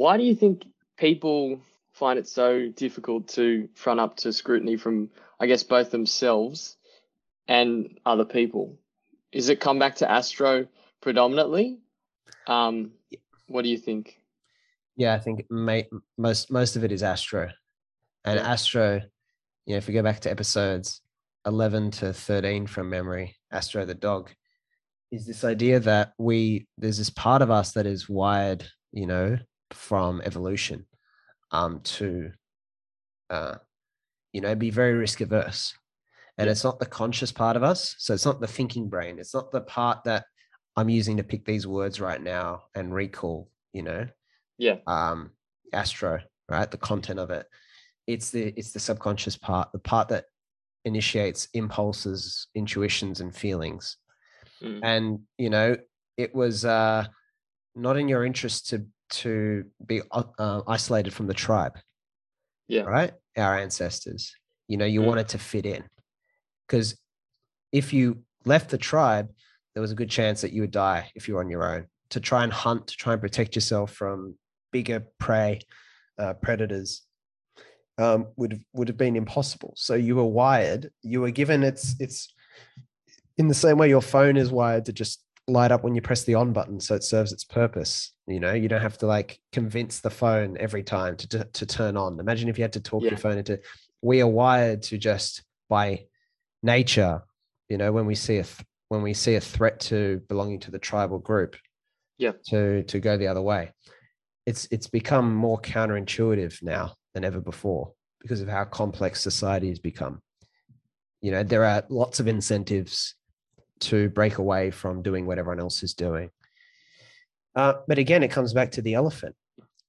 why do you think people find it so difficult to front up to scrutiny from, I guess, both themselves and other people? Is it come back to Astro predominantly? Um, what do you think? Yeah, I think may, most most of it is Astro, and Yeah. Astro. You know, if we go back to episodes eleven to thirteen from memory, Astro the dog, is this idea that we there's this part of us that is wired, you know, from evolution, um, to, uh, you know, be very risk averse, and Yeah. it's not the conscious part of us. So it's not the thinking brain. It's not the part that I'm using to pick these words right now and recall. You know, Yeah. um astro right the content of it it's the it's the subconscious part the part that initiates impulses intuitions and feelings Mm. and you know it was uh not in your interest to to be uh, uh, isolated from the tribe Yeah. right? Our ancestors. You know you Mm. wanted to fit in. Because if you left the tribe there was a good chance that you would die if you were on your own. To try and hunt to try and protect yourself from bigger prey uh, predators um, would would have been impossible. So you were wired you were given it's it's in the same way your phone is wired to just light up when you press the on button so it serves its purpose you know you don't have to like convince the phone every time to, to, to turn on imagine if you had to talk Yeah. your phone into we are wired to just by nature you know when we see a th- when we see a threat to belonging to the tribal group Yeah. to to go the other way it's it's become more counterintuitive now than ever before because of how complex society has become you know there are lots of incentives to break away from doing what everyone else is doing. Uh, but again it comes back to the elephant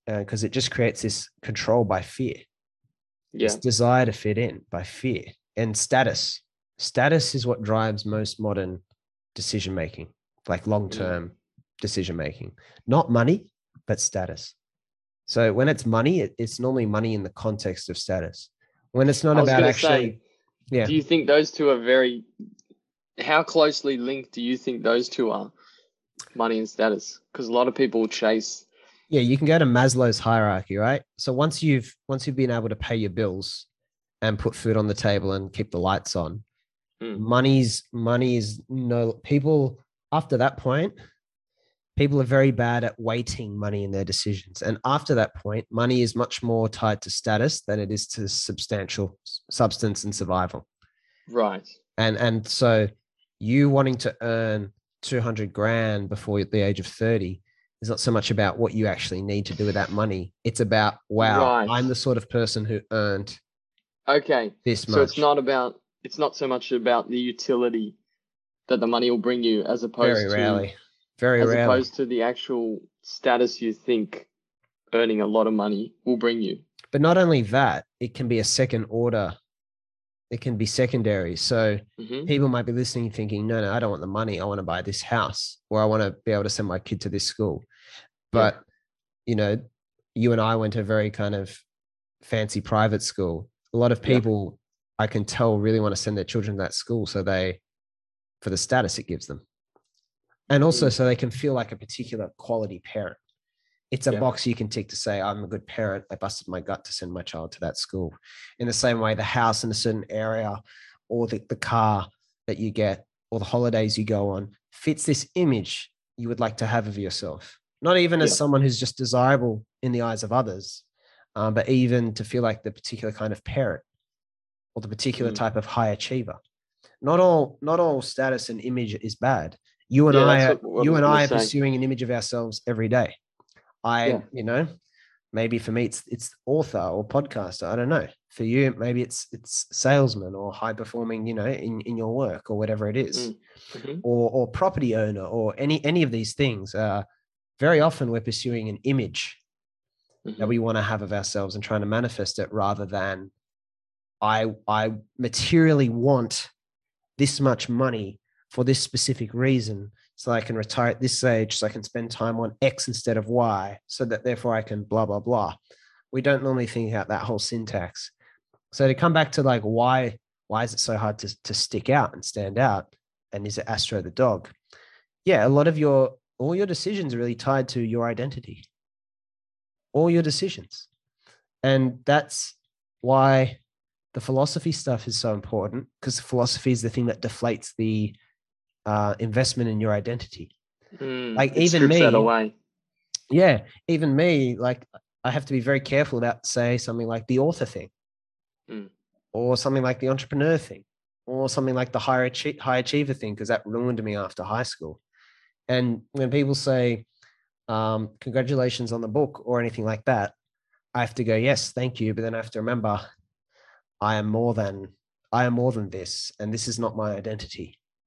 because it just creates this control by fear. Yeah. this desire to fit in by fear. And status. Status is what drives most modern decision making like long term decision making. Not money but status. So when it's money it, it's normally money in the context of status. When it's not about actually say, yeah. Do you think those two are very? How closely linked do you think those two are? Money and status, because a lot of people chase. yeah you can go to maslow's hierarchy right so once you've once you've been able to pay your bills and put food on the table and keep the lights on Mm. money's money is no people after that point people are very bad at weighting money in their decisions and after that point money is much more tied to status than it is to substantial substance and survival Right. and and so you wanting to earn 200 grand before the age of 30 is not so much about what you actually need to do with that money it's about wow Right. i'm the sort of person who earned Okay. this much So it's not about. It's not so much about the utility that the money will bring you, as opposed very to rarely very as rarely opposed to the actual status you think earning a lot of money will bring you. but not only that it can be a second order it can be secondary. So hmm people might be listening thinking no no i don't want the money. I want to buy this house or i want to be able to send my kid to this school. Yeah. but you know you and i went to a very kind of fancy private school. A lot of Yeah. people i can tell really want to send their children to that school so they for the status it gives them. And also Mm. so they can feel like a particular quality parent it's a Yeah. box you can tick to say i'm a good parent. I busted my gut to send my child to that school. In the same way the house in a certain area or the, the car that you get or the holidays you go on fits this image you would like to have of yourself. Not even as someone who's just desirable in the eyes of others um, but even to feel like the particular kind of parent or the particular Mm. type of high achiever. Not all not all status and image is bad. You and Yeah, i are, what- what you and i are say. pursuing an image of ourselves every day i Yeah. you know maybe for me it's it's author or podcaster i don't know for you maybe it's it's salesman or high performing you know in, in your work or whatever it is Mm. Mhm. or or property owner or any any of these things uh very often we're pursuing an image that Mhm. we want to have of ourselves and trying to manifest it rather than i i materially want this much money for this specific reason so i can retire at this age so i can spend time on x instead of y so that therefore i can blah blah blah. We don't normally think out that whole syntax. So to come back to like why why is it so hard to, to stick out and stand out? And is it astro the dog? Yeah a lot of your all your decisions are really tied to your identity. All your decisions. And that's why the philosophy stuff is so important because philosophy is the thing that deflates the uh, investment in your identity. Mm, Like, even me- away. Yeah, even me, like I have to be very careful about say something like the author thing, Mm. or something like the entrepreneur thing, or something like the high, achie- high achiever thing, because that ruined me after high school. And when people say, um, "Congratulations on the book" or anything like that, I have to go, "Yes, thank you," but then I have to remember, I am more than I am more than this, and this is not my identity.